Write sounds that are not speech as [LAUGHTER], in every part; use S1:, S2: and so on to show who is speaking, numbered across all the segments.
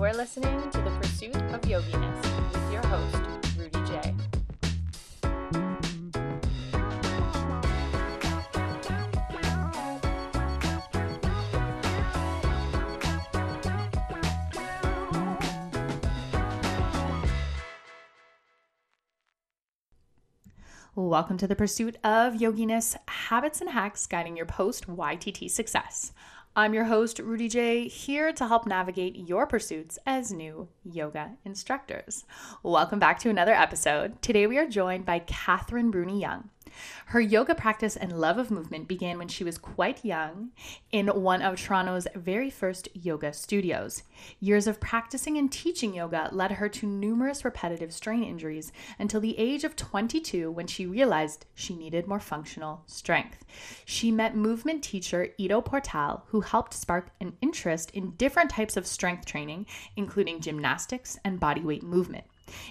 S1: You're listening to The Pursuit of Yoginess with your host, Rudy J. Welcome to the pursuit of yoginess, habits and hacks guiding your post YTT success. I'm your host, Rudy J, here to help navigate your pursuits as new yoga instructors. Welcome back to another episode. Today we are joined by Kathryn Bruni Young. Her yoga practice and love of movement began when she was quite young in one of Toronto's very first yoga studios. Years of practicing and teaching yoga led her to numerous repetitive strain injuries until the age of 22 when she realized she needed more functional strength. She met movement teacher Ido Portal, who helped spark an interest in different types of strength training, including gymnastics and bodyweight movement.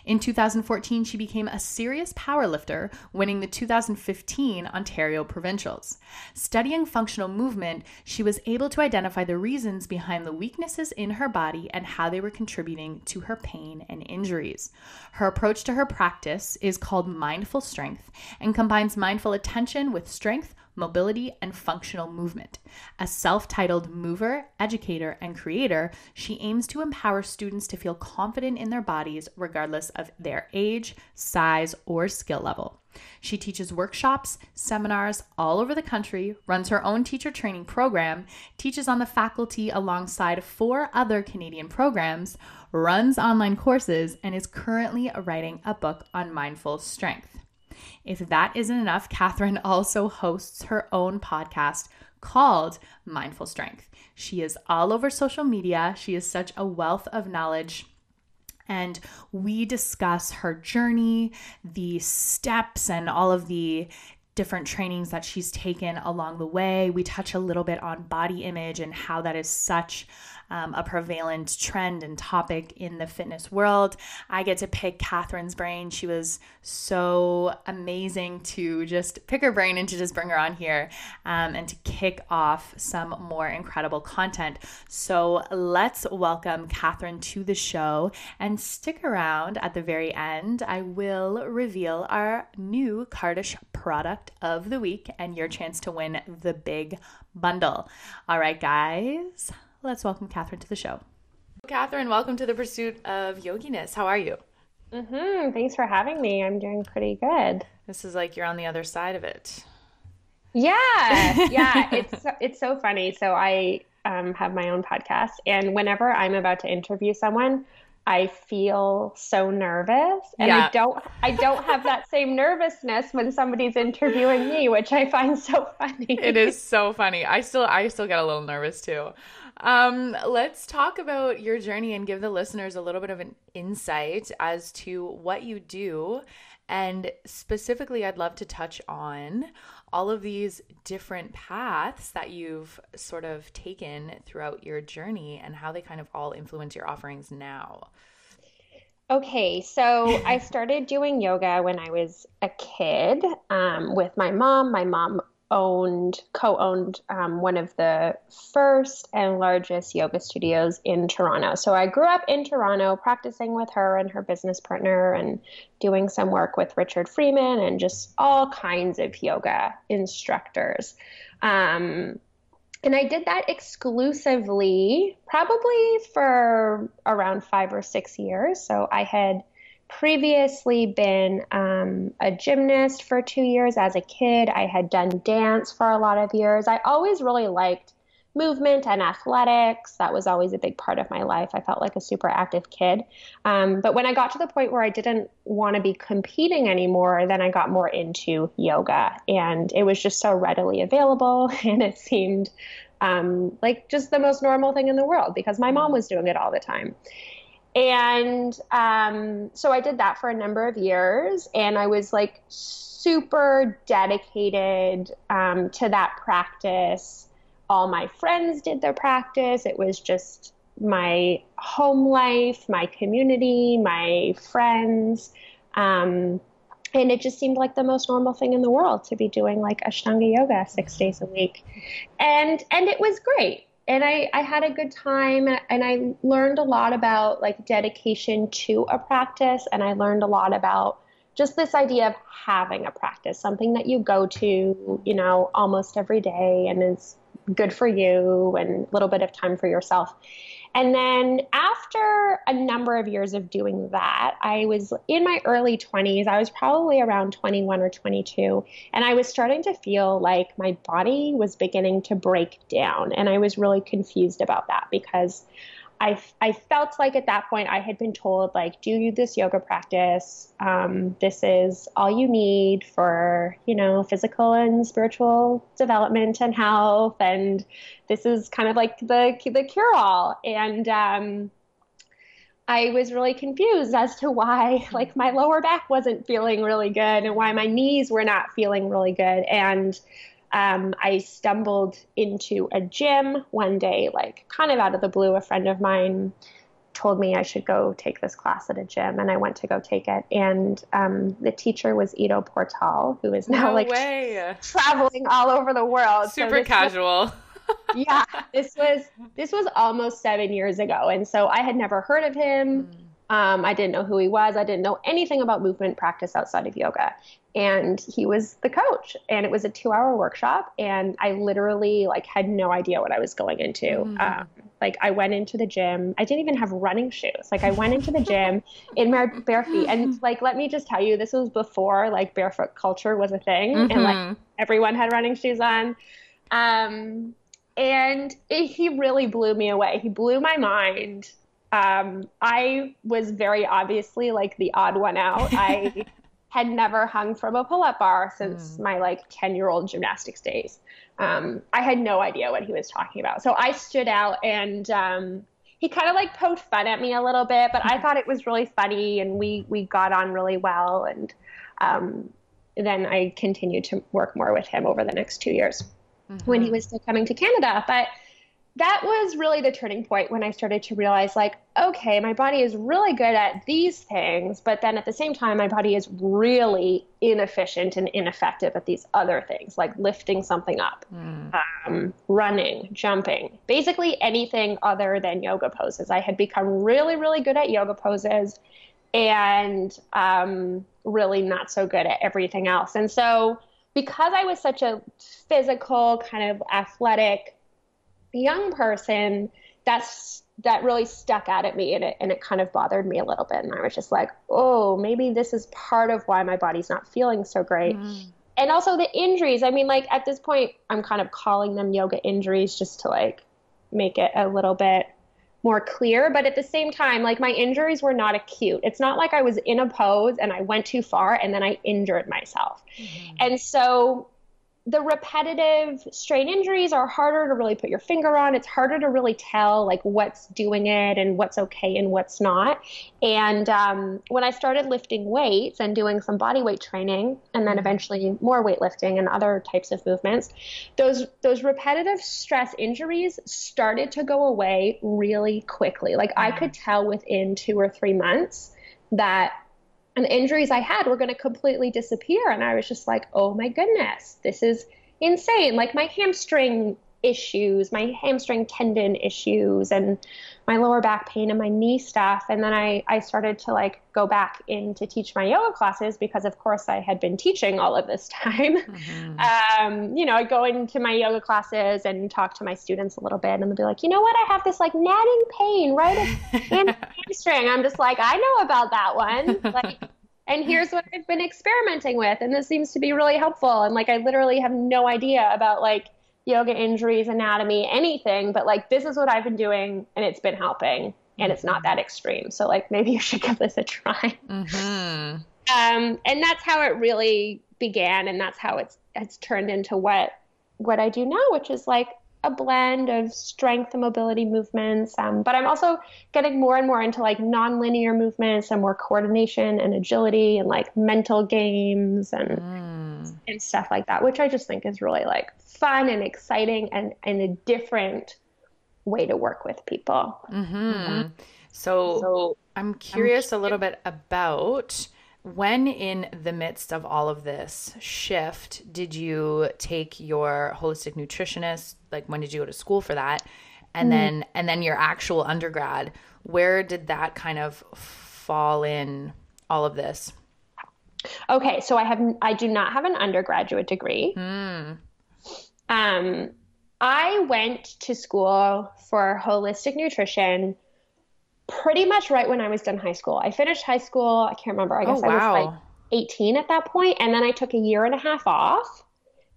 S1: In 2014, she became a serious powerlifter, winning the 2015 Ontario Provincials. Studying functional movement, she was able to identify the reasons behind the weaknesses in her body and how they were contributing to her pain and injuries. Her approach to her practice is called mindful strength and combines mindful attention with strength, mobility, and functional movement. A self titled mover, educator, and creator, she aims to empower students to feel confident in their bodies regardless of their age, size, or skill level. She teaches workshops, seminars all over the country, runs her own teacher training program, teaches on the faculty alongside four other Canadian programs, runs online courses, and is currently writing a book on mindful strength. If that isn't enough, Kathryn [LAUGHS] also hosts her own podcast called Mindful Strength. She is all over social media. She is such a wealth of knowledge. And we discuss her journey, the steps, and all of the different trainings that she's taken along the way. We touch a little bit on body image and how that is such um, a prevalent trend and topic in the fitness world. I get to pick Kathryn's brain. She was so amazing to just pick her brain and to just bring her on here um, and to kick off some more incredible content. So let's welcome Catherine to the show and stick around at the very end. I will reveal our new Cardish product of the week and your chance to win the big bundle. All right, guys let's welcome Kathryn to the show. Kathryn, welcome to the pursuit of yoginess. How are you?
S2: Mm-hmm. Thanks for having me. I'm doing pretty good.
S1: This is like you're on the other side of it.
S2: Yeah, [LAUGHS] yeah. it's it's so funny. So I um, have my own podcast, and whenever I'm about to interview someone, I feel so nervous, and yeah. I don't I don't have that same nervousness when somebody's interviewing me, which I find so funny.
S1: It is so [LAUGHS] funny. I still I still get a little nervous too. Um, let's talk about your journey and give the listeners a little bit of an insight as to what you do. And specifically, I'd love to touch on all of these different paths that you've sort of taken throughout your journey and how they kind of all influence your offerings now.
S2: Okay, so I [LAUGHS] started doing yoga when I was a kid um, with my mom. My mom owned co-owned um, one of the first and largest yoga studios in toronto. So i grew up in toronto practicing with her and her business partner and doing some work with richard freeman and just all kinds of yoga instructors. Um, and i did that exclusively probably for around five or six years. So i had previously been um, a gymnast for two years as a kid. I had done dance for a lot of years. I always really liked movement and athletics. That was always a big part of my life. I felt like a super active kid. Um, but when I got to the point where I didn't want to be competing anymore, then I got more into yoga. And it was just so readily available. [LAUGHS] And it seemed um, like just the most normal thing in the world because my mom was doing it all the time. And um, so I did that for a number of years, and I was like super dedicated um, to that practice. All my friends did their practice. It was just my home life, my community, my friends. Um, and it just seemed like the most normal thing in the world to be doing like ashtanga yoga six days a week and and it was great and I, I had a good time and I learned a lot about like dedication to a practice and I learned a lot about just this idea of having a practice, something that you go to, you know, almost every day and is good for you and a little bit of time for yourself. And then after a number of years of doing that, I was in my early 20s. I was probably around 21 or 22. And I was starting to feel like my body was beginning to break down. And I was really confused about that because I, I felt like at that point I had been told like do this yoga practice? Um, this is all you need for you know physical and spiritual development and health. And this is kind of like the the cure all and um, I was really confused as to why [LAUGHS] like my lower back wasn't feeling really good and why my knees were not feeling really good. And um, I stumbled into a gym one day, like kind of out of the blue. A friend of mine told me I should go take this class at a gym, and I went to go take it. And um, the teacher was Ido Portal, who is now
S1: no
S2: like
S1: way.
S2: traveling all over the world.
S1: Super so casual.
S2: Was, [LAUGHS] yeah, this was this was almost seven years ago, and so I had never heard of him. Mm. Um, I didn't know who he was. I didn't know anything about movement practice outside of yoga. And he was the coach. And it was a two hour workshop. And i literally like had no idea what i was going into. Mm. um, like i went into the gym. I didn't even have running shoes. Like i went into the gym in my bare feet. And [LAUGHS] like let me just tell you this was before like barefoot culture was a thing. Mm-hmm. and like mm-hmm. everyone had running shoes on. Um, and it, he really blew me away. He blew my mind um, I was very obviously like the odd one out. [LAUGHS] I had never hung from a pull-up bar since mm. my like 10 year old gymnastics days um, i had no idea what he was talking about so i stood out and um, he kind of like poked fun at me a little bit but i mm-hmm. thought it was really funny and we we got on really well and um, then i continued to work more with him over the next two years mm-hmm. when he was still coming to canada but that was really the turning point when I started to realize, like, okay, my body is really good at these things, but then at the same time, my body is really inefficient and ineffective at these other things, like lifting something up, mm. um, running, jumping, basically anything other than yoga poses. I had become really, really good at yoga poses and um, really not so good at everything else. And so, because I was such a physical, kind of athletic, young person, that's that really stuck out at me and it and it kind of bothered me a little bit. And I was just like, oh, maybe this is part of why my body's not feeling so great. Mm. And also the injuries. I mean, like at this point, I'm kind of calling them yoga injuries just to like make it a little bit more clear. But at the same time, like my injuries were not acute. It's not like I was in a pose and I went too far and then I injured myself. Mm-hmm. And so the repetitive strain injuries are harder to really put your finger on. It's harder to really tell like what's doing it and what's okay and what's not. And um, when I started lifting weights and doing some body weight training, and then mm-hmm. eventually more weightlifting and other types of movements, those those repetitive stress injuries started to go away really quickly. Like I could tell within two or three months that and injuries I had were going to completely disappear. And I was just like, oh my goodness, this is insane. Like my hamstring issues, my hamstring tendon issues, and my lower back pain and my knee stuff. And then I, I started to like go back in to teach my yoga classes because, of course, I had been teaching all of this [LAUGHS] time. Mm-hmm. Um, you know, I go into my yoga classes and talk to my students a little bit, and they'll be like, you know what? I have this like nagging pain right in my [LAUGHS] hamstring. I'm just like, I know about that one. Like, and here's what I've been experimenting with, and this seems to be really helpful. And like, I literally have no idea about like yoga injuries, anatomy, anything, but like this is what I've been doing and it's been helping and it's not that extreme. So like maybe you should [LAUGHS] give this a try. Mm-hmm. Um, and that's how it really began and that's how it's it's turned into what what I do now, which is like a blend of strength and mobility movements. Um, but I'm also getting more and more into like nonlinear movements and more coordination and agility and like mental games and mm. And stuff like that, which I just think is really like fun and exciting and, and a different way to work with people.
S1: Mm-hmm. Mm-hmm. So, so, I'm curious I'm a little bit about when in the midst of all of this shift did you take your holistic nutritionist like when did you go to school for that and mm. then and then your actual undergrad. Where did that kind of fall in all of this?
S2: Okay, so I have I do not have an undergraduate degree. Mm. Um, I went to school for holistic nutrition pretty much right when I was done high school. I finished high school. I can't remember. I guess oh, wow. I was like 18 at that point, and then I took a year and a half off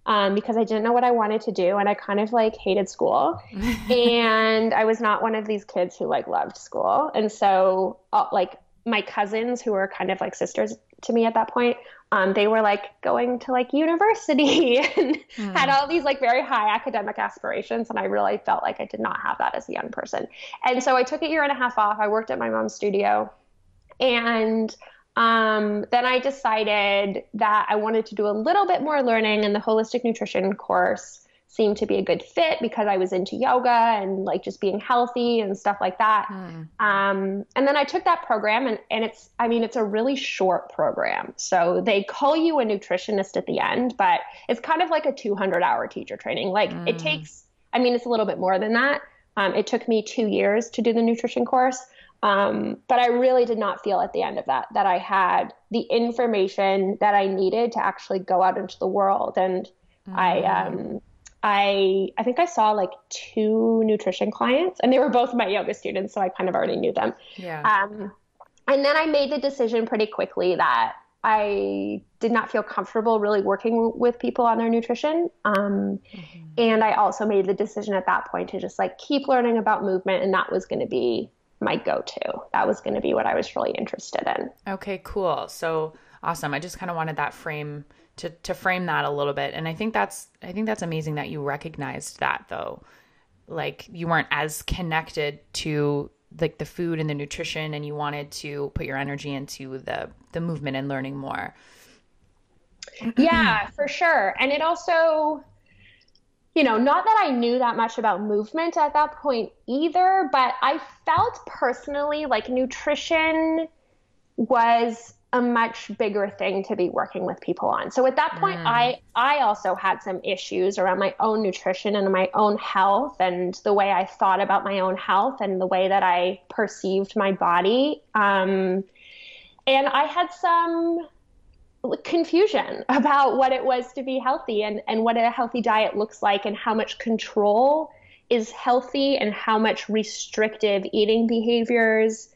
S2: um, because I didn't know what I wanted to do, and I kind of like hated school, [LAUGHS] and I was not one of these kids who like loved school, and so uh, like my cousins who were kind of like sisters to me at that point um, they were like going to like university [LAUGHS] and mm. had all these like very high academic aspirations and i really felt like i did not have that as a young person. And so i took a year and a half off. I worked at my mom's studio. And um, then i decided that i wanted to do a little bit more learning in the holistic nutrition course seemed to be a good fit because I was into yoga and like just being healthy and stuff like that. Mm. Um, and then I took that program and, and it's, I mean, it's a really short program. So they call you a nutritionist at the end, but it's kind of like a 200 hour teacher training. Like mm. it takes, I mean, it's a little bit more than that. Um, it took me two years to do the nutrition course. Um, but I really did not feel at the end of that that I had the information that I needed to actually go out into the world. And mm. I, um, I I think I saw like two nutrition clients, and they were both my yoga students, so I kind of already knew them.
S1: Yeah.
S2: Um, and then I made the decision pretty quickly that I did not feel comfortable really working with people on their nutrition. Um, mm-hmm. And I also made the decision at that point to just like keep learning about movement, and that was going to be my go-to. That was going to be what I was really interested in.
S1: Okay, cool. So awesome. I just kind of wanted that frame to to frame that a little bit. And i think that's i think that's amazing that you recognized that though. Like you weren't as connected to like the food and the nutrition and you wanted to put your energy into the the movement and learning more.
S2: Yeah for sure. And it also you know not that i knew that much about movement at that point either but i felt personally like nutrition was a much bigger thing to be working with people on. So at that point mm. I I also had some issues around my own nutrition and my own health and the way I thought about my own health and the way that I perceived my body. Um, and I had some confusion [LAUGHS] about what it was to be healthy and, and what a healthy diet looks like and how much control is healthy and how much restrictive eating behaviors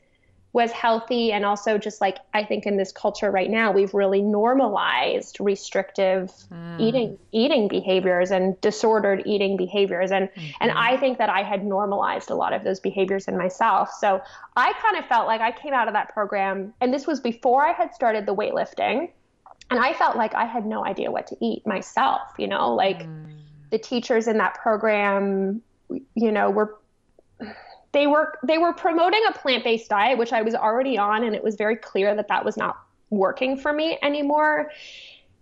S2: was healthy and also just like I think in this culture right now we've really normalized restrictive mm. eating eating behaviors and disordered eating behaviors and mm-hmm. and I think that I had normalized a lot of those behaviors in myself. So I kind of felt like I came out of that program and this was before I had started the weightlifting and I felt like I had no idea what to eat myself, you know, like mm. the teachers in that program you know were they were they were promoting a plant-based diet which I was already on and it was very clear that that was not working for me anymore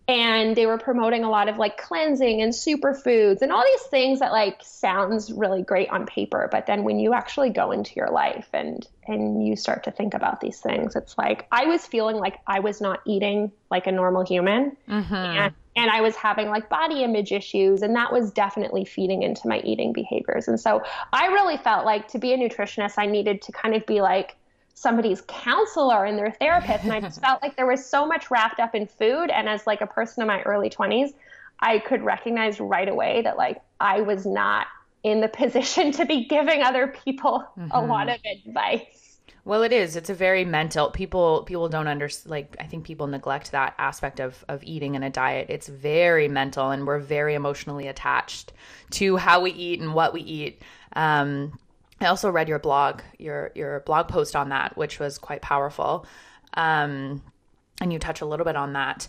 S2: and they were promoting a lot of like cleansing and superfoods and all these things that like sounds really great on paper but then when you actually go into your life and and you start to think about these things it's like i was feeling like i was not eating like a normal human mm-hmm. and, and i was having like body image issues and that was definitely feeding into my eating behaviors and so i really felt like to be a nutritionist i needed to kind of be like somebody's counselor and their therapist and i just [LAUGHS] felt like there was so much wrapped up in food and as like a person in my early 20s i could recognize right away that like i was not in the [LAUGHS] position to be giving other people mm-hmm. a lot of advice
S1: well it is it's a very mental people people don't understand like i think people neglect that aspect of of eating and a diet it's very mental and we're very emotionally attached to how we eat and what we eat um I also read your blog, your your blog post on that, which was quite powerful. Um, and you touch a little bit on that.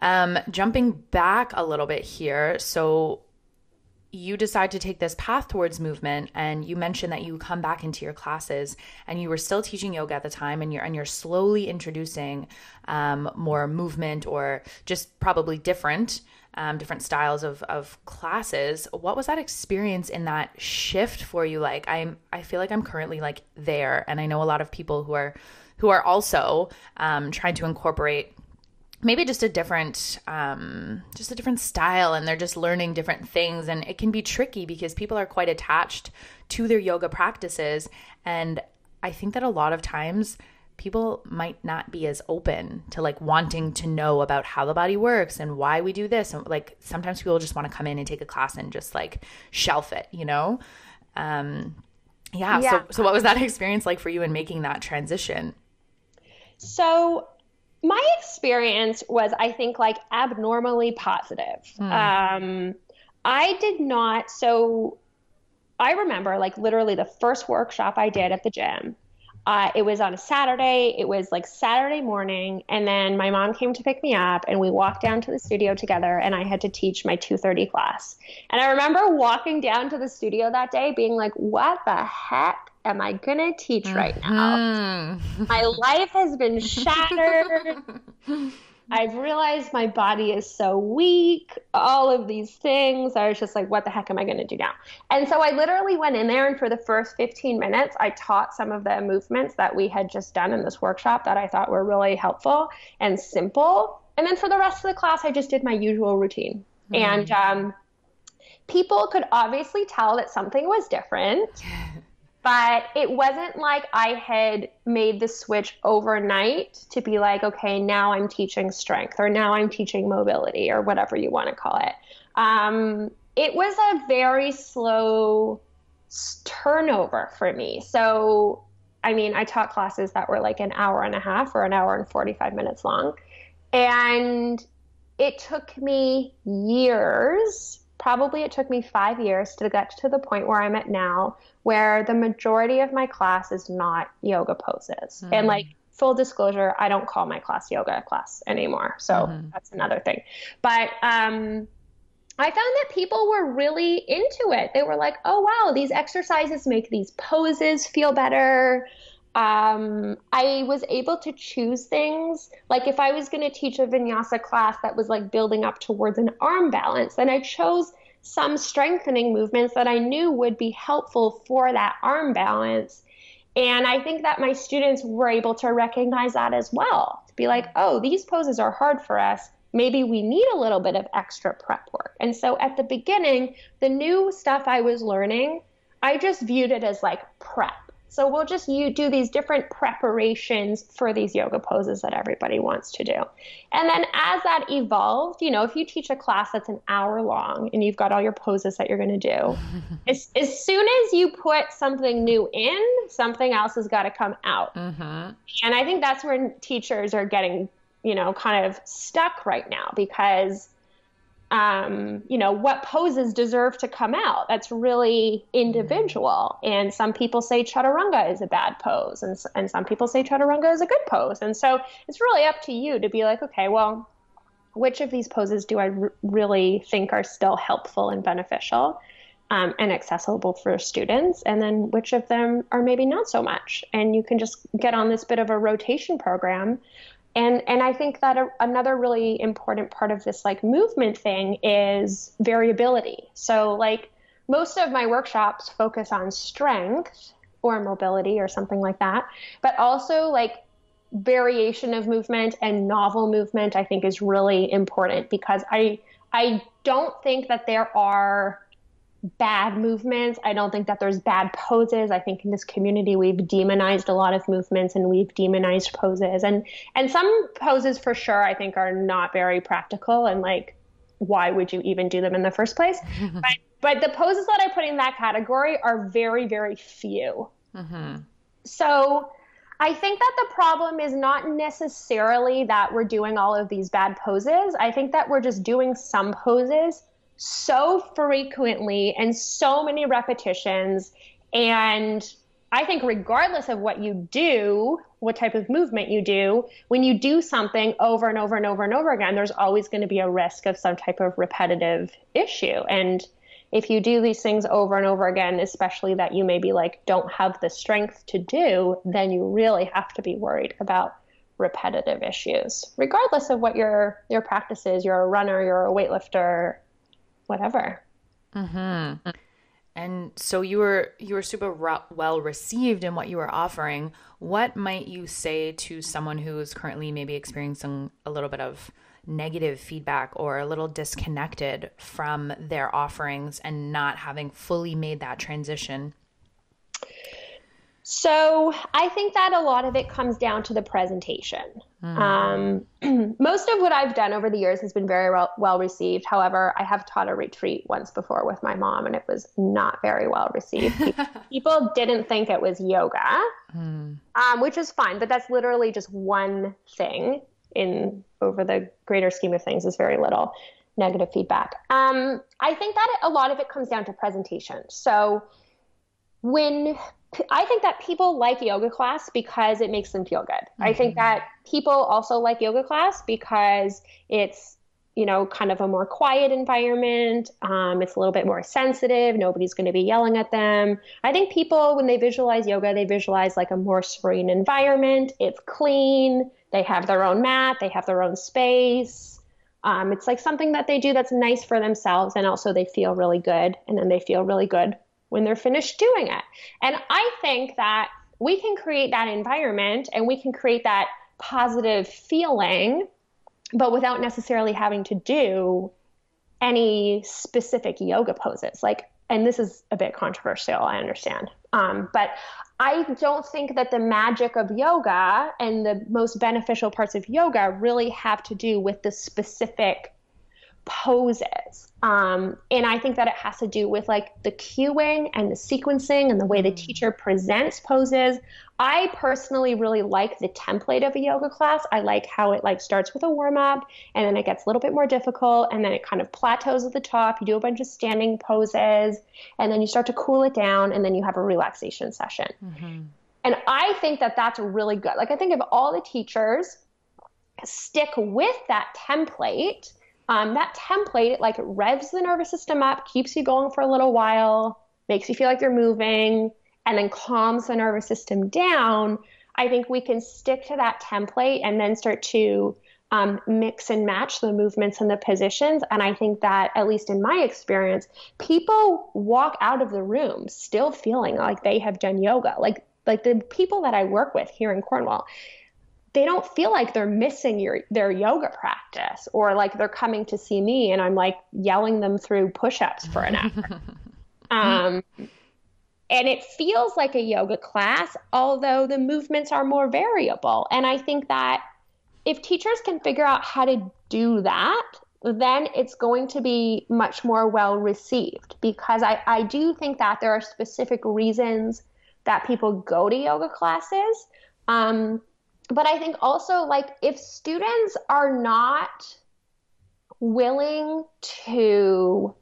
S1: Um, jumping back a little bit here, so you decide to take this path towards movement and you mentioned that you come back into your classes and you were still teaching yoga at the time and you're and you're slowly introducing um, more movement or just probably different um, different styles of, of classes. What was that experience in that shift for you? Like i'm i feel like i'm currently like there and i know a lot of people who are who are also um, trying to incorporate maybe just a different um, just a different style and they're just learning different things. And it can be tricky because people are quite attached to their yoga practices. And i think that a lot of times people might not be as open to like wanting to know about how the body works and why we do this. And like sometimes people just want to come in and take a class and just like shelf it you know? Um yeah, yeah. so so what was that [LAUGHS] experience like for you in making that transition?
S2: So my experience was i think like abnormally positive mm. um i did not so i remember like literally the first workshop i did at the gym uh, it was on a Saturday. It was like Saturday morning, and then my mom came to pick me up, and we walked down to the studio together. And I had to teach my 2:30 class. And I remember walking down to the studio that day, being like, "What the heck am I gonna teach right now? Mm-hmm. My life has been shattered." [LAUGHS] I've realized my body is so weak, all of these things. I was just like, what the heck am I going to do now? And so I literally went in there, and for the first 15 minutes, I taught some of the movements that we had just done in this workshop that I thought were really helpful and simple. And then for the rest of the class, I just did my usual routine. Mm. And um, people could obviously tell that something was different. But it wasn't like I had made the switch overnight to be like, okay, now I'm teaching strength or now I'm teaching mobility or whatever you want to call it. Um, it was a very slow turnover for me. So, I mean, I taught classes that were like an hour and a half or an hour and 45 minutes long. And it took me years probably it took me five years to get to the point where I'm at now, where the majority of my class is not yoga poses. Mm. And like full disclosure, I don't call my class yoga class anymore. So mm-hmm. that's another thing. But um, I found that people were really into it. They were like, oh, wow, these exercises make these poses feel better um, I was able to choose things. Like if I was going to teach a vinyasa class that was like building up towards an arm balance, then I chose some strengthening movements that I knew would be helpful for that arm balance. And I think that my students were able to recognize that as well. To be like, oh, these poses are hard for us. Maybe we need a little bit of extra prep work. And so at the beginning, the new stuff I was learning, I just viewed it as like prep so we'll just you do these different preparations for these yoga poses that everybody wants to do. And then as that evolved, you know, if you teach a class that's an hour long and you've got all your poses that you're going to do, [LAUGHS] as, as soon as you put something new in, something else has got to come out. Mm-hmm. And I think that's where teachers are getting, you know, kind of stuck right now because um, you know, what poses deserve to come out. That's really individual. And some people say chaturanga is a bad pose, and, and some people say chaturanga is a good pose. And so it's really up to you to be like, okay, well, which of these poses do I r- really think are still helpful and beneficial um, and accessible for students? And then which of them are maybe not so much? And you can just get on this bit of a rotation program and and i think that a, another really important part of this like movement thing is variability. So like most of my workshops focus on strength or mobility or something like that. But also like variation of movement and novel movement i think is really important because i i don't think that there are bad movements. I don't think that there's bad poses. I think in this community we've demonized a lot of movements and we've demonized poses. And and some poses for sure I think are not very practical and like why would you even do them in the first place? [LAUGHS] but but the poses that I put in that category are very very few. Mm-hmm. So I think that the problem is not necessarily that we're doing all of these bad poses. I think that we're just doing some poses so frequently and so many repetitions. And I think, regardless of what you do, what type of movement you do, when you do something over and over and over and over again, there's always going to be a risk of some type of repetitive issue. And if you do these things over and over again, especially that you maybe like don't have the strength to do, then you really have to be worried about repetitive issues, regardless of what your your practice is. You're a runner, you're a weightlifter, whatever.
S1: Mm-hmm. And so you were you were super well received in what you were offering. What might you say to someone who is currently maybe experiencing a little bit of negative feedback or a little disconnected from their offerings and not having fully made that transition?
S2: So I think that a lot of it comes down to the presentation. Mm. Um, [CLEARS THROAT] most of what I've done over the years has been very well, well, received. However, I have taught a retreat once before with my mom, and it was not very well received. [LAUGHS] People didn't think it was yoga, mm. um, which is fine, but that's literally just one thing in over the greater scheme of things is very little negative feedback. Um, I think that a lot of it comes down to presentation. So when I think that people like yoga class because it makes them feel good. Mm-hmm. I think mm-hmm. that people also like yoga class because it's you know kind of a more quiet environment. Um, it's a little bit more sensitive. Nobody's going to be yelling at them. I think people when they visualize yoga, they visualize like a more serene environment. It's clean. They have their own mat. They have their own space. Um, it's like something that they do that's nice for themselves, and also they feel really good, and then they feel really good when they're finished doing it. And I think that we can create that environment and we can create that positive feeling, but without necessarily having to do any specific yoga poses. Like, and this is a bit controversial, I understand. Um, but I don't think that the magic of yoga and the most beneficial parts of yoga really have to do with the specific poses. Um, and I think that it has to do with like the cueing and the sequencing and the way the mm. teacher presents poses. I personally really like the template of a yoga class. I like how it like starts with a warm up and then it gets a little bit more difficult and then it kind of plateaus at the top. You do a bunch of standing poses and then you start to cool it down and then you have a relaxation session. Mm-hmm. And I think that that's really good. Like I think if all the teachers stick with that template, um, that template like revs the nervous system up, keeps you going for a little while, makes you feel like you're moving, and then calms the nervous system down. I think we can stick to that template and then start to um, mix and match the movements and the positions. And I think that, at least in my experience, people walk out of the room still feeling like they have done yoga. Like like the people that I work with here in Cornwall, they don't feel like they're missing your their yoga practice or like they're coming to see me and I'm like yelling them through push-ups for an hour. [LAUGHS] um, and it feels like a yoga class, although the movements are more variable. And I think that if teachers can figure out how to do that, then it's going to be much more well received because I, I do think that there are specific reasons that people go to yoga classes. Um, but I think also like if students are not willing to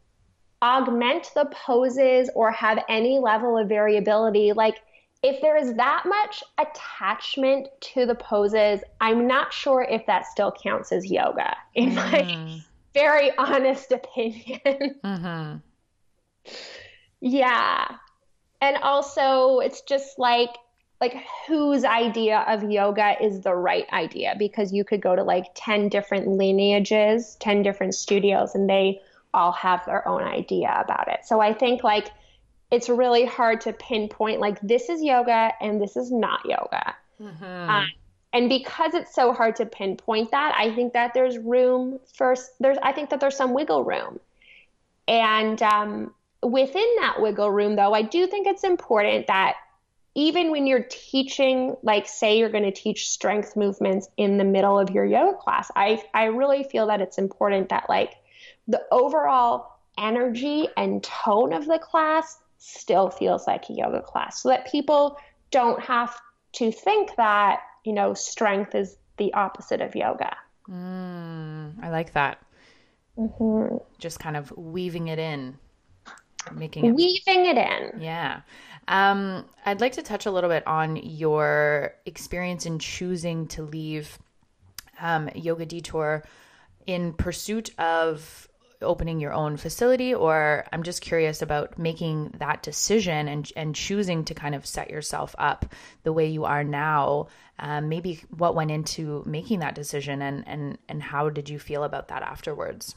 S2: augment the poses or have any level of variability, like if there is that much attachment to the poses, I'm not sure if that still counts as yoga, in mm-hmm. my very honest opinion. [LAUGHS] Mm-hmm. Yeah. And also, it's just like like whose idea of yoga is the right idea? Because you could go to like 10 different lineages 10 different studios and they all have their own idea about it. So i think like it's really hard to pinpoint like this is yoga and this is not yoga. Mm-hmm. uh, and because it's so hard to pinpoint that i think that there's room for there's i think that there's some wiggle room. And um, within that wiggle room though i do think it's important that even when you're teaching, like say you're going to teach strength movements in the middle of your yoga class, I I really feel that it's important that like the overall energy and tone of the class still feels like a yoga class so that people don't have to think that, you know, strength is the opposite of yoga.
S1: Mm, I like that. Mm-hmm. Just kind of weaving it in,
S2: making it... weaving it in.
S1: Yeah. Um, I'd like to touch a little bit on your experience in choosing to leave um, Yoga Detour in pursuit of opening your own facility, or I'm just curious about making that decision and and choosing to kind of set yourself up the way you are now. Um, maybe what went into making that decision, and and and how did you feel about that afterwards?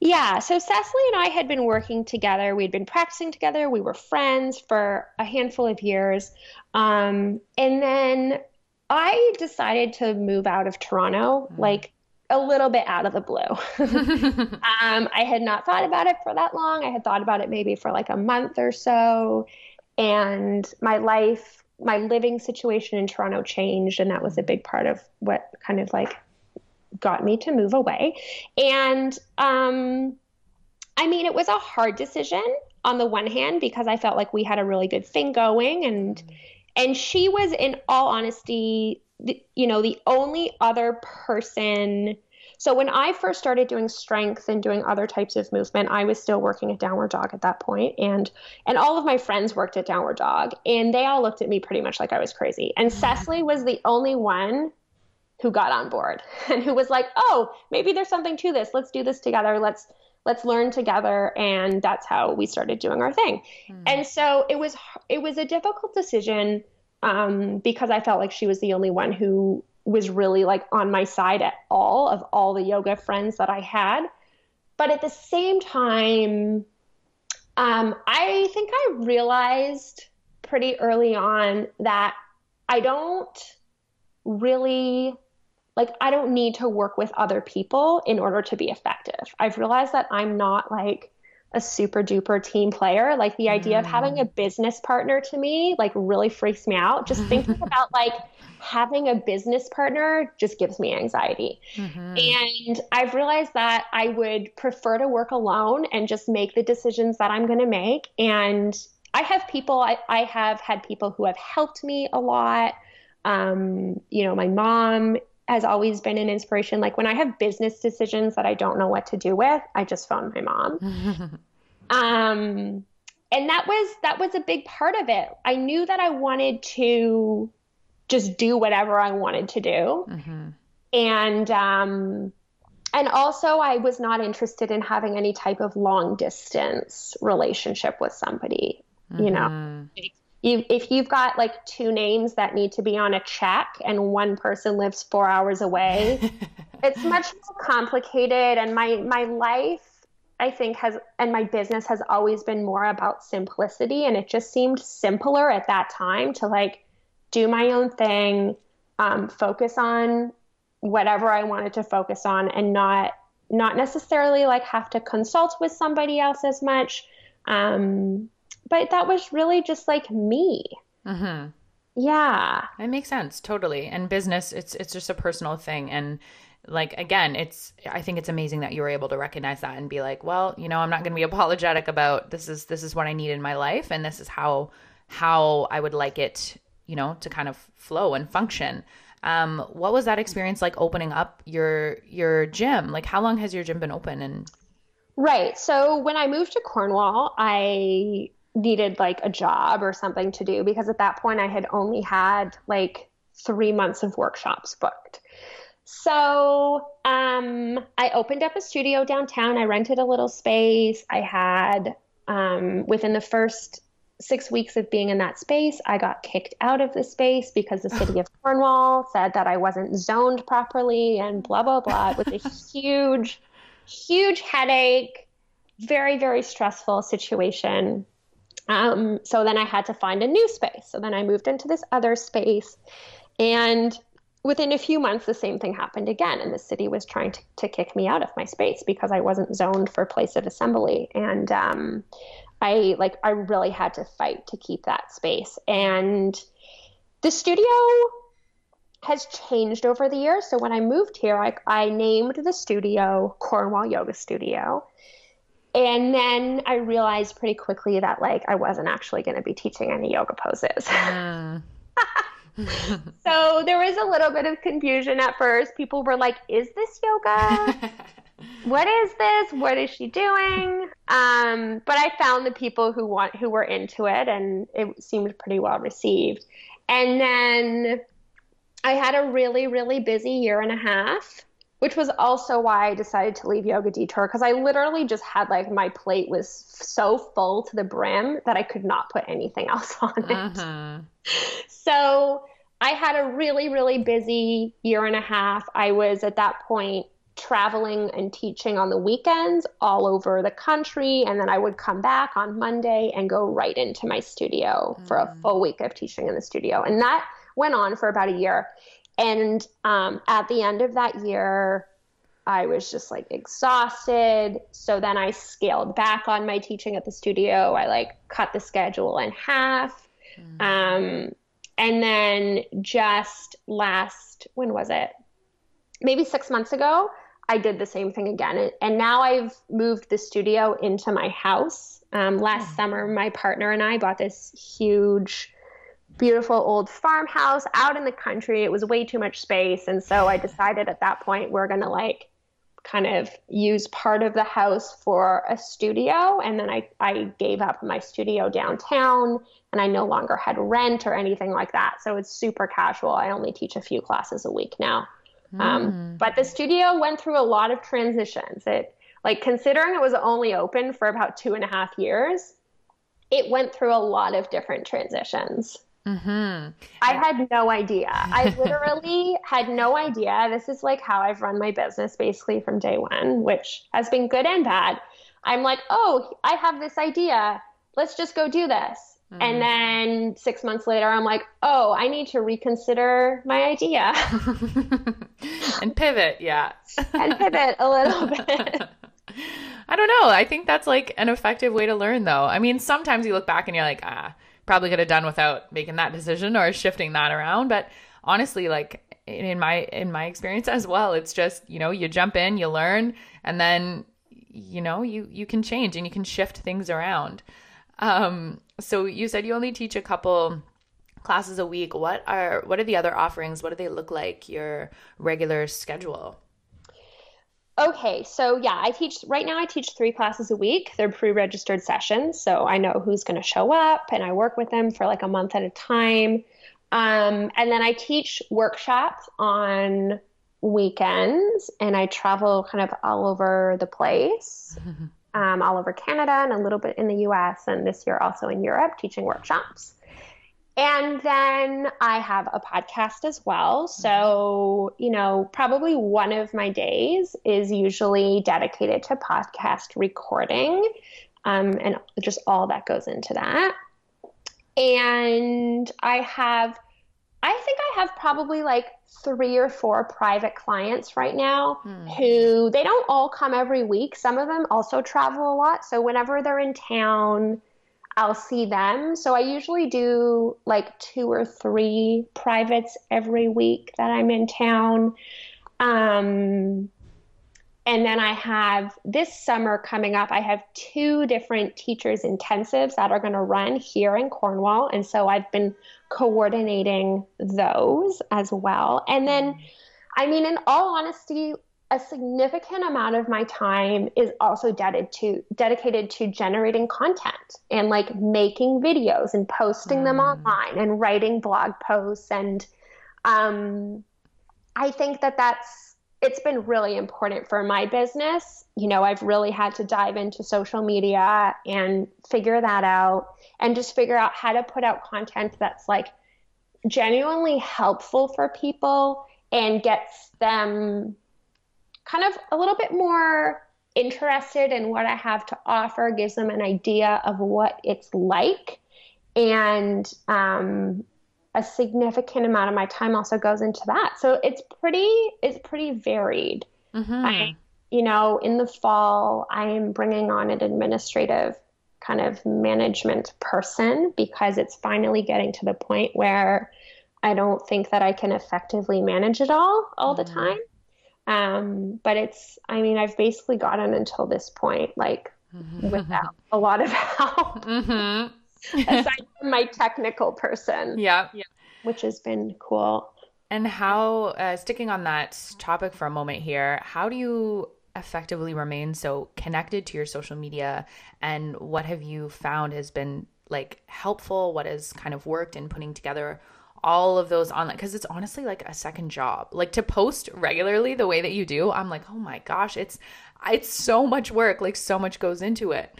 S2: Yeah, so Cecily and I had been working together. We'd been practicing together. We were friends for a handful of years. Um, and then I decided to move out of Toronto, mm. like a little bit out of the blue. [LAUGHS] [LAUGHS] um, I had not thought about it for that long. I had thought about it maybe for like a month or so. And my life, my living situation in Toronto changed. And that was a big part of what kind of like got me to move away. And um, I mean, it was a hard decision on the one hand because I felt like we had a really good thing going, and mm-hmm. and she was, in all honesty, the, you know, the only other person. So when I first started doing strength and doing other types of movement, I was still working at Downward Dog at that point, and and all of my friends worked at Downward Dog, and they all looked at me pretty much like I was crazy. And mm-hmm. Cecily was the only one who got on board [LAUGHS] and who was like, "Oh, maybe there's something to this. Let's do this together. Let's let's learn together." And that's how we started doing our thing. Mm. And so it was it was a difficult decision um, because I felt like she was the only one who was really like on my side at all of all the yoga friends that I had. But at the same time, um, I think I realized pretty early on that I don't really like I don't need to work with other people in order to be effective. I've realized that I'm not like a super duper team player. Like the idea mm. of having a mm. business partner to me like really freaks me out. Just thinking [LAUGHS] about like having a business partner just gives me anxiety. Mm-hmm. And I've realized that I would prefer to work alone and just make the decisions that I'm going to make. And I have people, I, I have had people who have helped me a lot. Um, you know, my mom has always been an inspiration. Like when I have business decisions that I don't know what to do with, I just phone my mom. [LAUGHS] um, and that was that was a big part of it. I knew that I wanted to just do whatever I wanted to do, mm-hmm. and um, and also I was not interested in having any type of long distance relationship with somebody. Mm-hmm. You know, mm-hmm you, if you've got like two names that need to be on a check and one person lives four hours away, [LAUGHS] it's much more complicated. And my my life, I think, has and my business has always been more about simplicity. And it just seemed simpler at that time to like do my own thing, um, focus on whatever I wanted to focus on, and not not necessarily like have to consult with somebody else as much. Um, but that was really just like me. Mm-hmm. Yeah,
S1: it makes sense totally. And business, it's it's just a personal thing, and like again, it's I think it's amazing that you were able to recognize that and be like, well, you know, I'm not going to be apologetic about this is this is what I need in my life, and this is how how I would like it, you know, to kind of flow and function. Um, what was that experience like opening up your your gym? Like, how long has your gym been open? And
S2: right, so when I moved to Cornwall, I needed like a job or something to do because at that point I had only had like three months of workshops booked. So um, I opened up a studio downtown. I rented a little space. I had, um, within the first six weeks of being in that space, I got kicked out of the space because the [LAUGHS] city of Cornwall said that I wasn't zoned properly and blah, blah, blah. It was a [LAUGHS] huge, huge headache, very, very stressful situation. Um, so then I had to find a new space. So then I moved into this other space. And within a few months, the same thing happened again. And the city was trying to, to kick me out of my space because I wasn't zoned for place of assembly. And um, I like I really had to fight to keep that space. And the studio has changed over the years. So when I moved here, I, I named the studio Cornwall Yoga Studio and then I realized pretty quickly that like I wasn't actually going to be teaching any yoga poses. [LAUGHS] So there was a little bit of confusion at first. People were like, "Is this yoga? [LAUGHS] what is this? What is she doing?" Um, but I found the people who want who were into it, and it seemed pretty well received. And then I had a really really busy year and a half which was also why I decided to leave Yoga Detour because I literally just had like my plate was so full to the brim that I could not put anything [LAUGHS] else on it. Uh-huh. So I had a really, really busy year and a half. I was at that point traveling and teaching on the weekends all over the country. And then I would come back on Monday and go right into my studio mm. for a mm. full week of teaching in the studio. And that went on for about a year. And um, at the end of that year, I was just like exhausted. So then I scaled back on my teaching at the studio. I like cut the schedule in half. Mm. Um, and then just last, when was it? Maybe six months ago, I did the same thing again. And now I've moved the studio into my house. Um, last mm. summer, my partner and I bought this huge, beautiful old farmhouse out in the country. It was way too much space. And so I decided at that point, we're going to like kind of use part of the house for a studio. And then I, I gave up my studio downtown and I no longer had rent or anything like that. So it's super casual. I only teach a few classes a week now. Mm. Um, hmm. but the studio went through a lot of transitions. It, like, considering it was only open for about two and a half years, it went through a lot of different transitions. Mm-hmm. I had no idea. I literally [LAUGHS] had no idea. This is like how I've run my business basically from day one, which has been good and bad. I'm like, oh, I have this idea. Let's just go do this. Mm-hmm. And then six months later, I'm like, oh, I need to reconsider my idea [LAUGHS]
S1: and pivot. Yeah. [LAUGHS]
S2: and pivot a little bit.
S1: I don't know. I think that's like an effective way to learn, though. I mean, sometimes you look back and you're like, ah, probably could have done without making that decision or shifting that around. But honestly, like in my in my experience as well, it's just you know you jump in, you learn, and then you know you you can change and you can shift things around. Um, so you said you only teach a couple classes a week. What are what are the other offerings? What do they look like? Your regular schedule?
S2: Okay, so yeah, I teach right now. I teach three classes a week. They're pre-registered sessions, so I know who's going to show up, and I work with them for like a month at a time. Um, and then I teach workshops on weekends, and I travel kind of all over the place, [LAUGHS] um, all over Canada, and a little bit in the U.S. And this year also in Europe, teaching workshops. And then I have a podcast as well. So, you know, probably one of my days is usually dedicated to podcast recording um, and just all that goes into that. And I have, I think I have probably like three or four private clients right now hmm. who they don't all come every week. Some of them also travel a lot. So, whenever they're in town, I'll see them. So I usually do like two or three privates every week that I'm in town. Um, and then I have this summer coming up, I have two different teachers intensives that are going to run here in Cornwall. And so I've been coordinating those as well. And then, I mean, in all honesty, a significant amount of my time is also dedicated to dedicated to generating content and like making videos and posting mm. them online and writing blog posts and um, I think that that's it's been really important for my business. You know, I've really had to dive into social media and figure that out and just figure out how to put out content that's like genuinely helpful for people and gets them kind of a little bit more interested in what I have to offer, gives them an idea of what it's like. And um, a significant amount of my time also goes into that. So it's pretty, it's pretty varied. Mm-hmm. I, you know, in the fall, I am bringing on an administrative kind of management person because it's finally getting to the point where I don't think that I can effectively manage it all all mm-hmm. the time. Um, but it's, I mean, I've basically gotten until this point, like mm-hmm. without a lot of help. [LAUGHS] Mm-hmm. [LAUGHS] aside from my technical person.
S1: Yeah. yeah.
S2: Which has been cool.
S1: And how, uh, sticking on that topic for a moment here, how do you effectively remain so connected to your social media? And what have you found has been like helpful? What has kind of worked in putting together all of those online because it's honestly like a second job. Like to post regularly the way that you do, I'm like, oh my gosh, it's it's so much work. Like so much goes into it.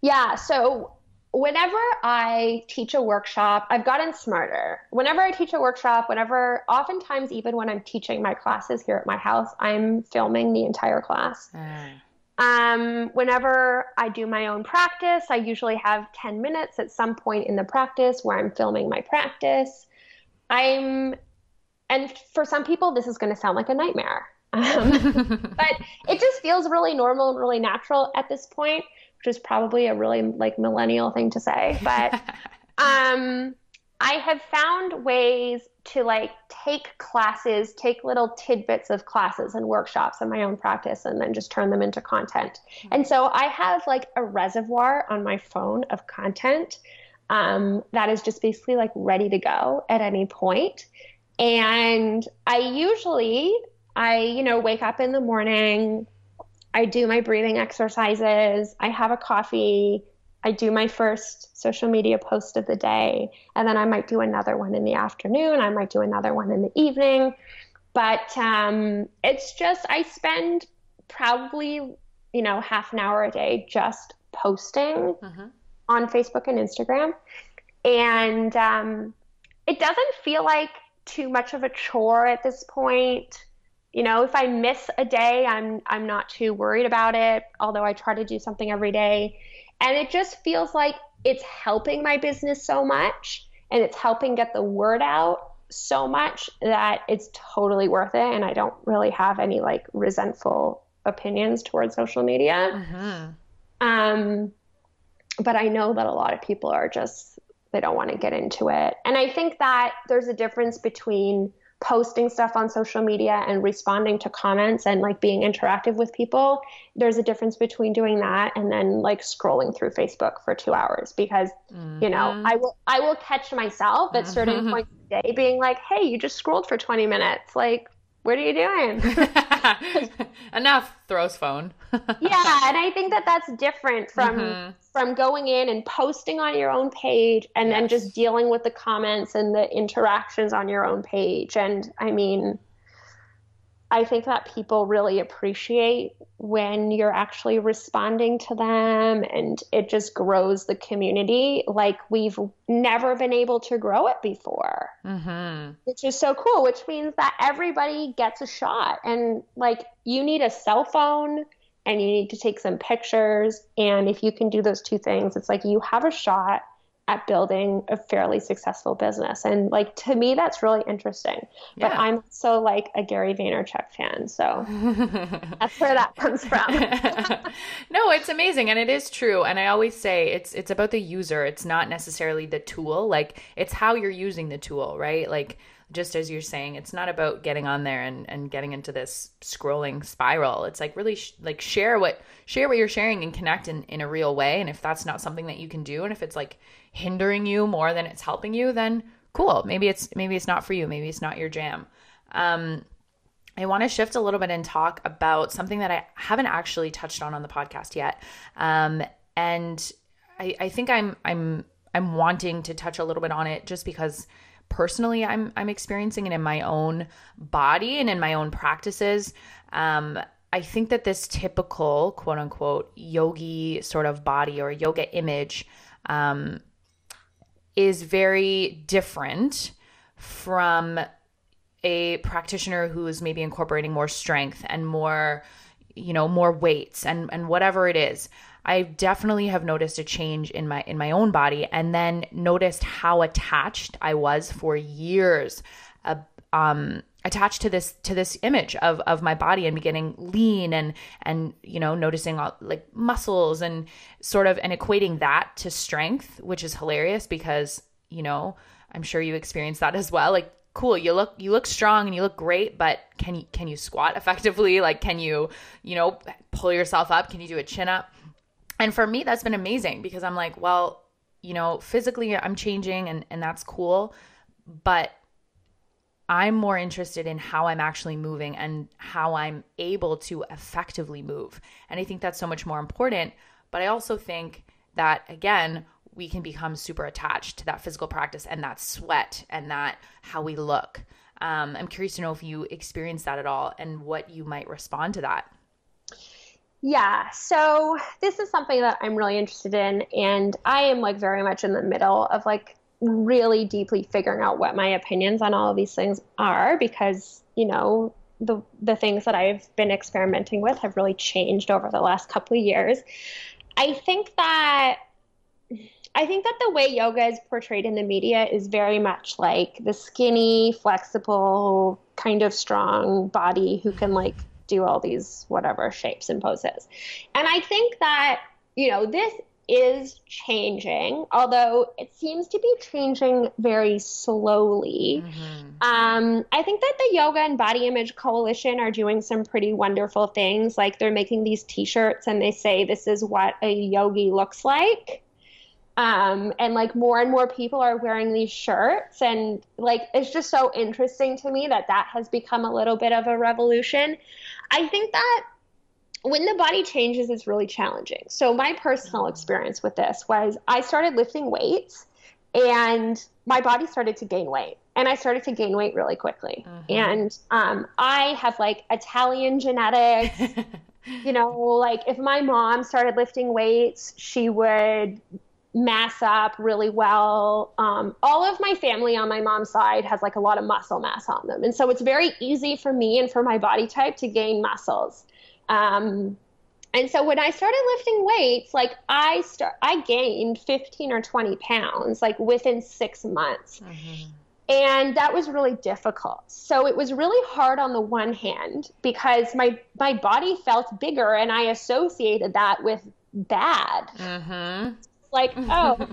S2: Yeah. So whenever I teach a workshop, I've gotten smarter. Whenever I teach a workshop, whenever, oftentimes, even when I'm teaching my classes here at my house, I'm filming the entire class. Mm. Um, whenever I do my own practice, I usually have 10 minutes at some point in the practice where I'm filming my practice. I'm, and for some people, this is going to sound like a nightmare. Um, [LAUGHS] but it just feels really normal and really natural at this point which is probably a really like millennial thing to say. But [LAUGHS] um, I have found ways to like take classes, take little tidbits of classes and workshops in my own practice, and then just turn them into content. Mm-hmm. And so I have like a reservoir on my phone of content um, that is just basically like ready to go at any point. And I usually, I, you know, wake up in the morning, I do my breathing exercises, I have a coffee, I do my first social media post of the day, and then I might do another one in the afternoon, I might do another one in the evening. But um, it's just, I spend probably, you know, half an hour a day just posting uh-huh. on Facebook and Instagram. And um, it doesn't feel like too much of a chore at this point you know, if I miss a day, I'm I'm not too worried about it, although I try to do something every day. And it just feels like it's helping my business so much and it's helping get the word out so much that it's totally worth it and I don't really have any like resentful opinions towards social media. Uh-huh. Um but I know that a lot of people are just they don't want to get into it. And I think that there's a difference between posting stuff on social media and responding to comments and like being interactive with people there's a difference between doing that and then like scrolling through facebook for two hours because mm-hmm. you know mm-hmm. i will i will catch myself at certain mm-hmm. points of the day being like hey you just scrolled for 20 minutes like what are you doing? [LAUGHS]
S1: Enough. Throws phone. [LAUGHS]
S2: yeah, and I think that that's different from mm-hmm. from going in and posting on your own page and yes. then just dealing with the comments and the interactions on your own page. And I mean, I think that people really appreciate when you're actually responding to them and it just grows the community like we've never been able to grow it before. Mm-hmm. Which is so cool, which means that everybody gets a shot. And like you need a cell phone and you need to take some pictures. And if you can do those two things, it's like you have a shot at building a fairly successful business. And like to me, that's really interesting. Yeah. But I'm so like a Gary Vaynerchuk fan, so [LAUGHS] that's where that comes from. [LAUGHS] [LAUGHS]
S1: amazing, and it is true. And I always say it's it's about the user. It's not necessarily the tool. Like it's how you're using the tool, right? Like just as you're saying it's not about getting on there and, and getting into this scrolling spiral it's like really sh- like share what share what you're sharing and connect in, in a real way and if that's not something that you can do and if it's like hindering you more than it's helping you, then cool. Maybe it's maybe it's not for you. Maybe it's not your jam. Um, I want to shift a little bit and talk about something that I haven't actually touched on on the podcast yet, um, and I, I think I'm I'm I'm wanting to touch a little bit on it just because personally I'm I'm experiencing it in my own body and in my own practices. Um, I think that this typical quote unquote yogi sort of body or yoga image um, is very different from a practitioner who is maybe incorporating more strength and more you know more weights and and whatever it is. I definitely have noticed a change in my in my own body and then noticed how attached i was for years uh, um attached to this to this image of of my body and getting lean and and you know noticing all like muscles and sort of and equating that to strength which is hilarious because you know i'm sure you experience that as well. Like cool you look you look strong and you look great but can you can you squat effectively [LAUGHS] like can you you know pull yourself up can you do a chin up and for me that's been amazing because i'm like well you know physically i'm changing and and that's cool but I'm more interested in how I'm actually moving and how I'm able to effectively move. And I think that's so much more important. But I also think that, again, we can become super attached to that physical practice and that sweat and that how we look. Um, I'm curious to know if you experience that at all and what you might respond to that.
S2: Yeah, so this is something that I'm really interested in, and I am like very much in the middle of like really deeply figuring out what my opinions on all of these things are because, you know, the the things that I've been experimenting with have really changed over the last couple of years. I think that I think that the way yoga is portrayed in the media is very much like the skinny, flexible, kind of strong body who can like do all these whatever shapes and poses. And I think that, you know, this is changing, although it seems to be changing very slowly. Mm-hmm. Um, I think that the Yoga and Body Image Coalition are doing some pretty wonderful things. Like they're making these t shirts and they say this is what a yogi looks like. Um, and like more and more people are wearing these shirts. And like it's just so interesting to me that that has become a little bit of a revolution. I think that when the body changes it's really challenging. So my personal experience with this was i started lifting weights and my body started to gain weight and i started to gain weight really quickly. Uh-huh. and um, i have like italian genetics. [LAUGHS] You know like if my mom started lifting weights she would mass up really well. Um, all of my family on my mom's side has like a lot of muscle mass on them. And so it's very easy for me and for my body type to gain muscles. Um, and so when I started lifting weights, like I start, I gained 15 or 20 pounds like within six months. Mm-hmm. And that was really difficult. So it was really hard on the one hand because my my body felt bigger and I associated that with bad. Mm-hmm like, [LAUGHS] oh,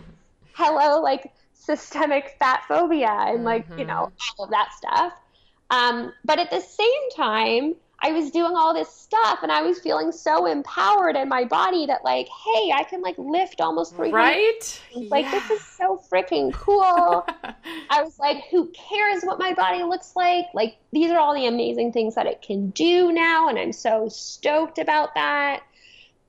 S2: hello, like systemic fat phobia and like, mm-hmm. you know, mm-hmm. all of that stuff. Um, but at the same time, I was doing all this stuff and I was feeling so empowered in my body that like, hey, I can like lift almost three
S1: Right?
S2: Like yeah. this is so freaking cool. [LAUGHS] I was like, who cares what my body looks like? Like these are all the amazing things that it can do now and I'm so stoked about that.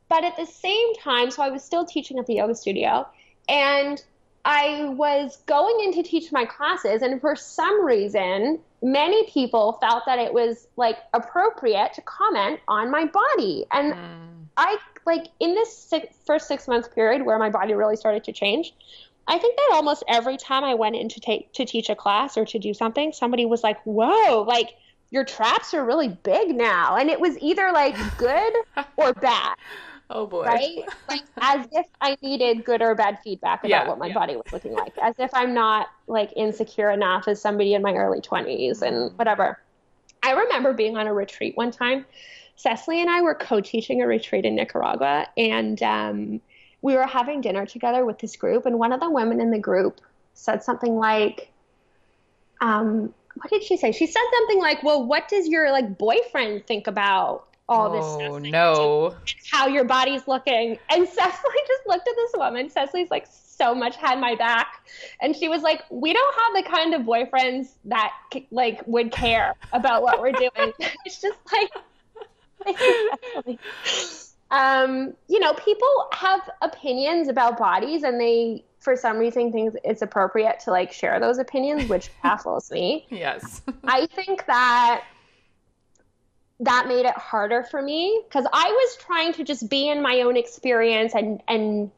S2: But at the same time, so I was still teaching at the yoga studio and I was going in to teach my classes, and for some reason, many people felt that it was like appropriate to comment on my body. And mm. I, like, in this six, first six month period where my body really started to change, I think that almost every time I went in to take to teach a class or to do something, somebody was like, "Whoa, like your traps are really big now," and it was either like good [LAUGHS] or bad.
S1: Oh boy.
S2: Right? Like as if I needed good or bad feedback about yeah, what my yeah. body was looking like. As if I'm not like insecure enough as somebody in my early 20s and mm. whatever. I remember being on a retreat one time. Cecily and I were co-teaching a retreat in Nicaragua and um, we were having dinner together with this group and one of the women in the group said something like um, what did she say? She said something like, "Well, what does your like boyfriend think about all this
S1: oh,
S2: stuff.
S1: No.
S2: How your body's looking. And [LAUGHS] Cecily just looked at this woman. Cecily's like so much had my back. And she was like, We don't have the kind of boyfriends that like would care about what we're doing. [LAUGHS] it's just like [LAUGHS] um, you know, people have opinions about bodies and they for some reason think it's appropriate to like share those opinions, which baffles me.
S1: Yes.
S2: I think that that made it harder for me because I was trying to just be in my own experience and and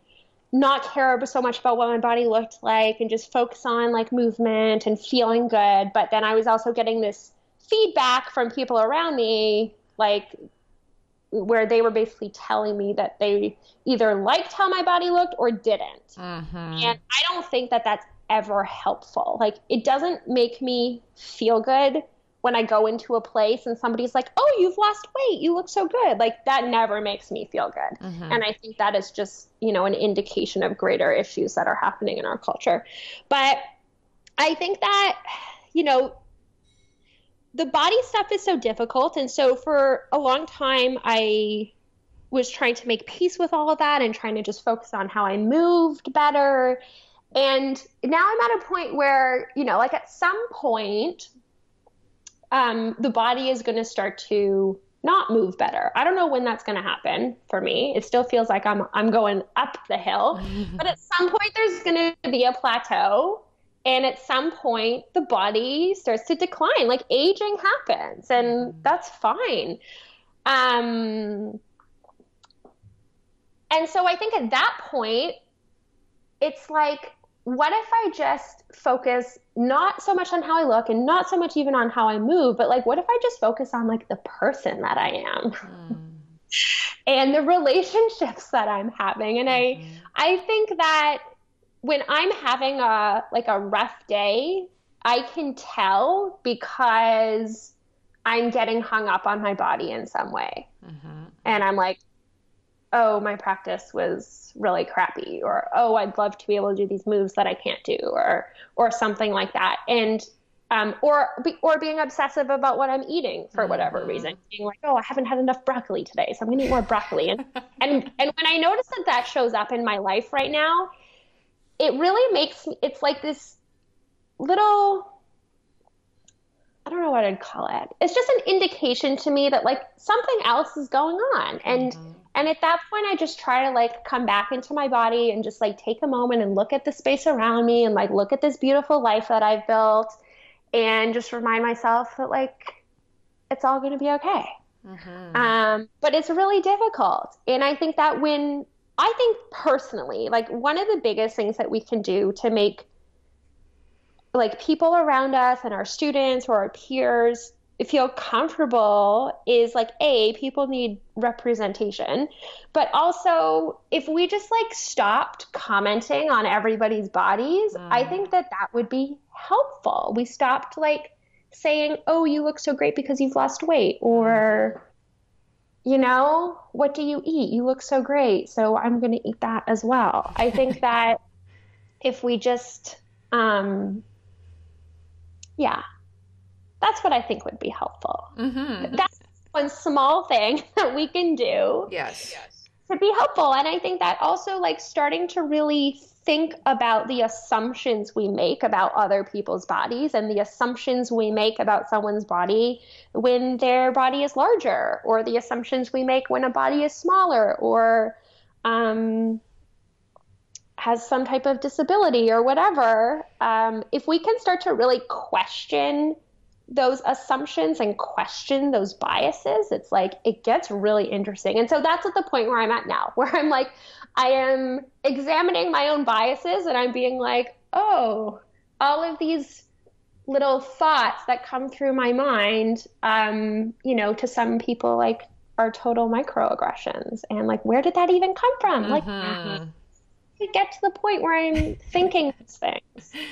S2: not care so much about what my body looked like and just focus on like movement and feeling good. But then I was also getting this feedback from people around me, like where they were basically telling me that they either liked how my body looked or didn't. Mm-hmm. And I don't think that that's ever helpful. Like it doesn't make me feel good when I go into a place and somebody's like, "Oh, you've lost weight. You look so good." Like that never makes me feel good. Mm-hmm. And I think that is just, you know, an indication of greater issues that are happening in our culture. But I think that, you know, the body stuff is so difficult and so for a long time I was trying to make peace with all of that and trying to just focus on how I moved better. And now I'm at a point where, you know, like at some point um, the body is going to start to not move better. I don't know when that's going to happen for me. It still feels like I'm I'm going up the hill, [LAUGHS] but at some point there's going to be a plateau and at some point the body starts to decline. Like aging happens and that's fine. Um and so I think at that point, it's like, what if I just focus not so much on how I look and not so much even on how I move, but like, what if I just focus on like the person that I am? Mm. [LAUGHS] and the relationships that I'm having. And mm-hmm. I I think that when I'm having a like a rough day, I can tell because I'm getting hung up on my body in some way. Mm-hmm. And I'm like, oh, my practice was really crappy, or oh, I'd love to be able to do these moves that I can't do, or or something like that. And um, or be, or being obsessive about what I'm eating for whatever mm-hmm. reason, being like, oh, I haven't had enough broccoli today, so I'm gonna eat more broccoli. And [LAUGHS] and and when I notice that that shows up in my life right now, it really makes me. It's like this little I don't know what I'd call it. It's just an indication to me that like something else is going on. And mm-hmm. And at that point I just try to like come back into my body and just like take a moment and look at the space around me and like look at this beautiful life that I've built and just remind myself that like it's all going to be okay. Mm-hmm. Um, but it's really difficult. And I think that when I think personally, like one of the biggest things that we can do to make like people around us and our students or our peers feel comfortable is like a people need representation but also if we just like stopped commenting on everybody's bodies mm. i think that that would be helpful. We stopped like saying oh you look so great because you've lost weight or you know what do you eat? You look so great so i'm going to eat that as well. I think [LAUGHS] that if we just um yeah, that's what I think would be helpful. Mm-hmm. That's one small thing [LAUGHS] that we can do.
S1: Yes.
S2: To be helpful. And I think that also like starting to really think about the assumptions we make about other people's bodies and the assumptions we make about someone's body when their body is larger, or the assumptions we make when a body is smaller, or um, has some type of disability or whatever, um, if we can start to really question those assumptions and question those biases, it's like it gets really interesting. And so that's at the point where I'm at now, [LAUGHS] where I'm like, I am examining my own biases and I'm being like, oh, all of these little thoughts that come through my mind, um, you know, to some people, like, are total microaggressions. And like, where did that even come from? Mm-hmm. Like, to get to the point where I'm thinking these things. [LAUGHS]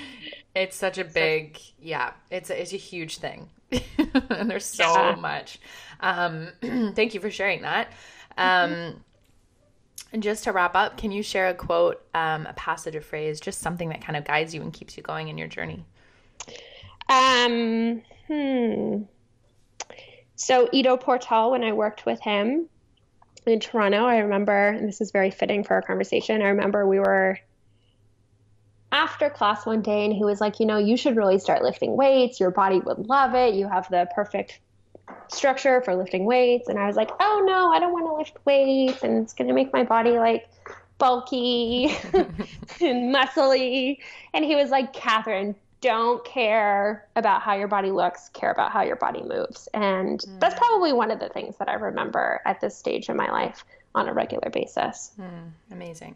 S1: It's such a big, yeah, it's a, it's a huge thing. [LAUGHS] and there's so yeah. much. Um, [CLEARS THROAT] thank you for sharing that. Um, mm-hmm. And just to wrap up, can you share a quote, um, a passage, a phrase, just something that kind of guides you and keeps you going in your journey?
S2: Um, hmm. So Ido Portal, when I worked with him, in Toronto, I remember, and this is very fitting for our conversation. I remember we were after class one day, and he was like, You know, you should really start lifting weights. Your body would love it. You have the perfect structure for lifting weights. And I was like, Oh, no, I don't want to lift weights. And it's going to make my body like bulky [LAUGHS] and muscly. And he was like, Kathryn, don't care about how your body looks, care about how your body moves. And mm. that's probably one of the things that I remember at this stage in my life on a regular basis.
S1: Mm, amazing.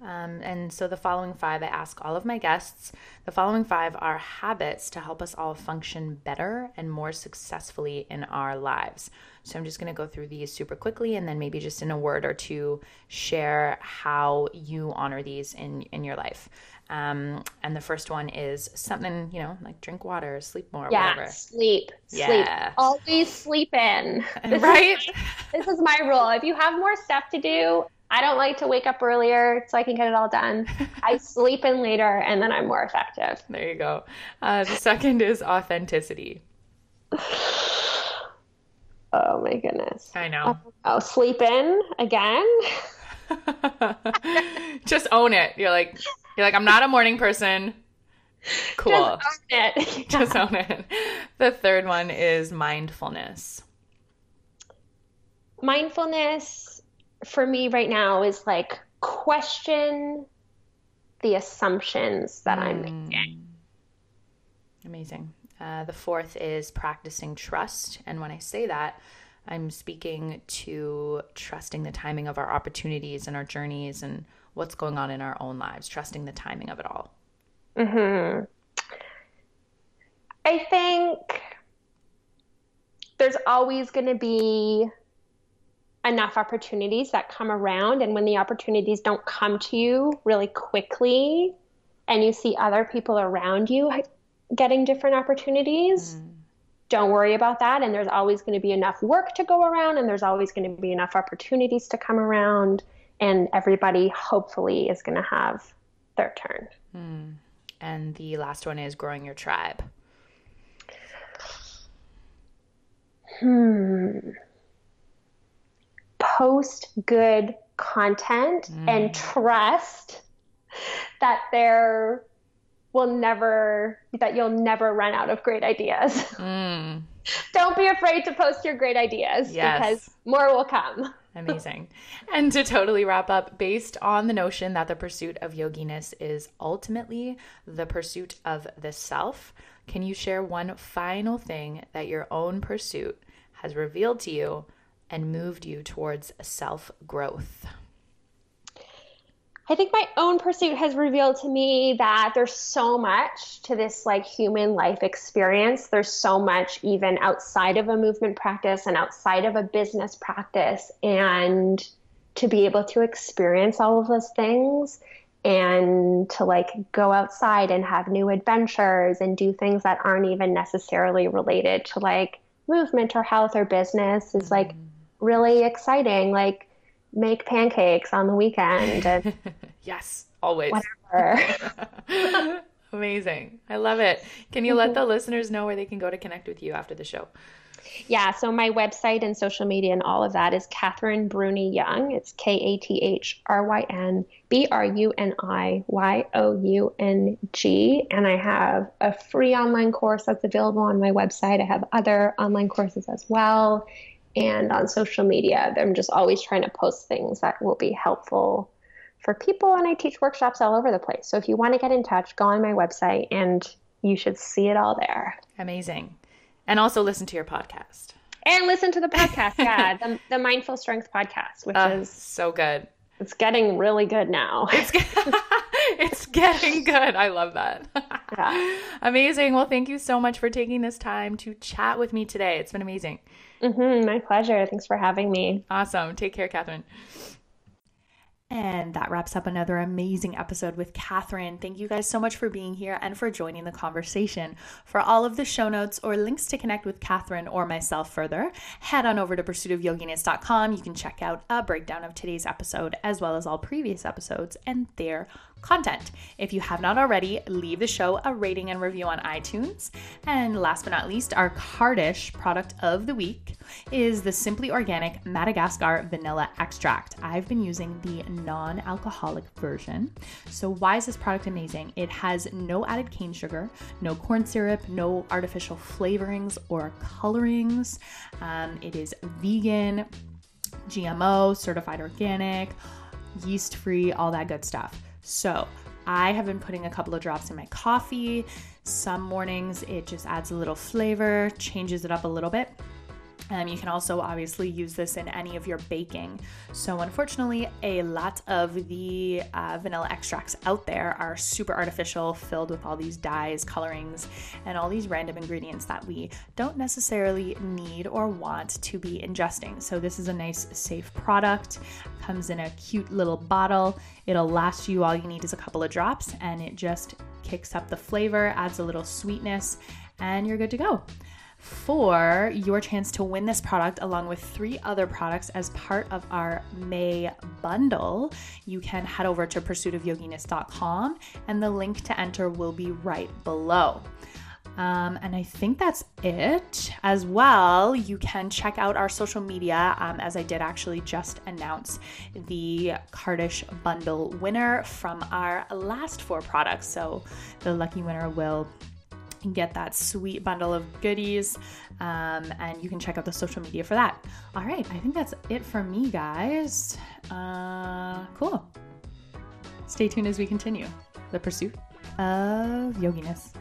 S1: Um, and so the following five, I ask all of my guests. The following five are habits to help us all function better and more successfully in our lives. So I'm just going to go through these super quickly and then maybe just in a word or two share how you honor these in, in your life. Um, and the first one is something, you know, like drink water, sleep more,
S2: yeah,
S1: whatever.
S2: Sleep. Yeah. Sleep. Always sleep in. [LAUGHS]
S1: This right?
S2: Is, [LAUGHS] this is my rule. If you have more stuff to do, I don't like to wake up earlier so I can get it all done. I [LAUGHS] sleep in later and then I'm more effective.
S1: There you go. Uh, the second is authenticity. [SIGHS]
S2: Oh my goodness.
S1: I know.
S2: Oh, oh sleep in again? [LAUGHS]
S1: Just own it. You're like, you're like, I'm not a morning person. Cool. Just own it. [LAUGHS] Just own it. The third one is mindfulness.
S2: Mindfulness for me right now is like question the assumptions that mm. I'm making.
S1: Amazing. Uh, the fourth is practicing trust. And when I say that, I'm speaking to trusting the timing of our opportunities and our journeys and what's going on in our own lives, trusting the timing of it all.
S2: Mm-hmm. I think there's always going to be enough opportunities that come around. And when the opportunities don't come to you really quickly and you see other people around you getting different opportunities, mm. don't worry about that. And there's always going to be enough work to go around, and there's always going to be enough opportunities to come around. And everybody hopefully is going to have their turn.
S1: Mm. And the last one is growing your tribe.
S2: Hmm post good content mm. and trust that there will never that you'll never run out of great ideas. Mm. [LAUGHS] Don't be afraid to post your great ideas yes. because more will come. [LAUGHS]
S1: Amazing. and to totally wrap up, based on the notion that the pursuit of yoginess is ultimately the pursuit of the self, can you share one final thing that your own pursuit has revealed to you and moved you towards self growth?
S2: I think my own pursuit has revealed to me that there's so much to this like human life experience. There's so much even outside of a movement practice and outside of a business practice. And to be able to experience all of those things and to like go outside and have new adventures and do things that aren't even necessarily related to like movement or health or business is like mm-hmm really exciting. Like make pancakes on the weekend. And [LAUGHS]
S1: yes, always. Whatever. [LAUGHS] Amazing. I love it. Can you let mm-hmm. the listeners know where they can go to connect with you after the show?
S2: Yeah, so my website and social media and all of that is Kathryn Bruni Young. It's K A T H R Y N B R U N I Y O U N G. And I have a free online course that's available on my website. I have other online courses as well and on social media. I'm just always trying to post things that will be helpful for people. And I teach workshops all over the place. So if you want to get in touch, go on my website and you should see it all there.
S1: Amazing. And also listen to your podcast.
S2: And listen to the podcast, yeah, the, the Mindful Strength podcast, which uh, is
S1: so good.
S2: It's getting really good now.
S1: It's, [LAUGHS] [LAUGHS] it's getting good. I love that. Yeah. [LAUGHS] Amazing. Well, thank you so much for taking this time to chat with me today. It's been amazing.
S2: Mm-hmm, my pleasure. Thanks for having me.
S1: Awesome. Take care, Kathryn. And that wraps up another amazing episode with Kathryn. Thank you guys so much for being here and for joining the conversation. For all of the show notes or links to connect with Kathryn or myself further, head on over to pursuitofyoginess.com. You can check out a breakdown of today's episode as well as all previous episodes and their content. If you have not already, leave the show a rating and review on iTunes. And last but not least, our Cardish product of the week is the Simply Organic Madagascar Vanilla Extract. I've been using the non alcoholic version. So, why is this product amazing? It has no added cane sugar, no corn syrup, no artificial flavorings or colorings. Um, it is vegan, GMO, certified organic, yeast free, all that good stuff. So I have been putting a couple of drops in my coffee. Some mornings it just adds a little flavor, changes it up a little bit. Um, you can also obviously use this in any of your baking. So, unfortunately, a lot of the uh, vanilla extracts out there are super artificial, filled with all these dyes, colorings, and all these random ingredients that we don't necessarily need or want to be ingesting. So, this is a nice, safe product. Comes in a cute little bottle. It'll last you all you need is a couple of drops, and it just kicks up the flavor, adds a little sweetness, and you're good to go for your chance to win this product along with three other products as part of our May bundle, you can head over to pursuitofyoginess.com and the link to enter will be right below. Um, and I think that's it. As well, you can check out our social media, um, as I did actually just announce the Cardish bundle winner from our last four products. So the lucky winner will and get that sweet bundle of goodies. Um, and you can check out the social media for that. All right, I think that's it for me, guys. Uh, cool. Stay tuned as we continue the pursuit of yoginess.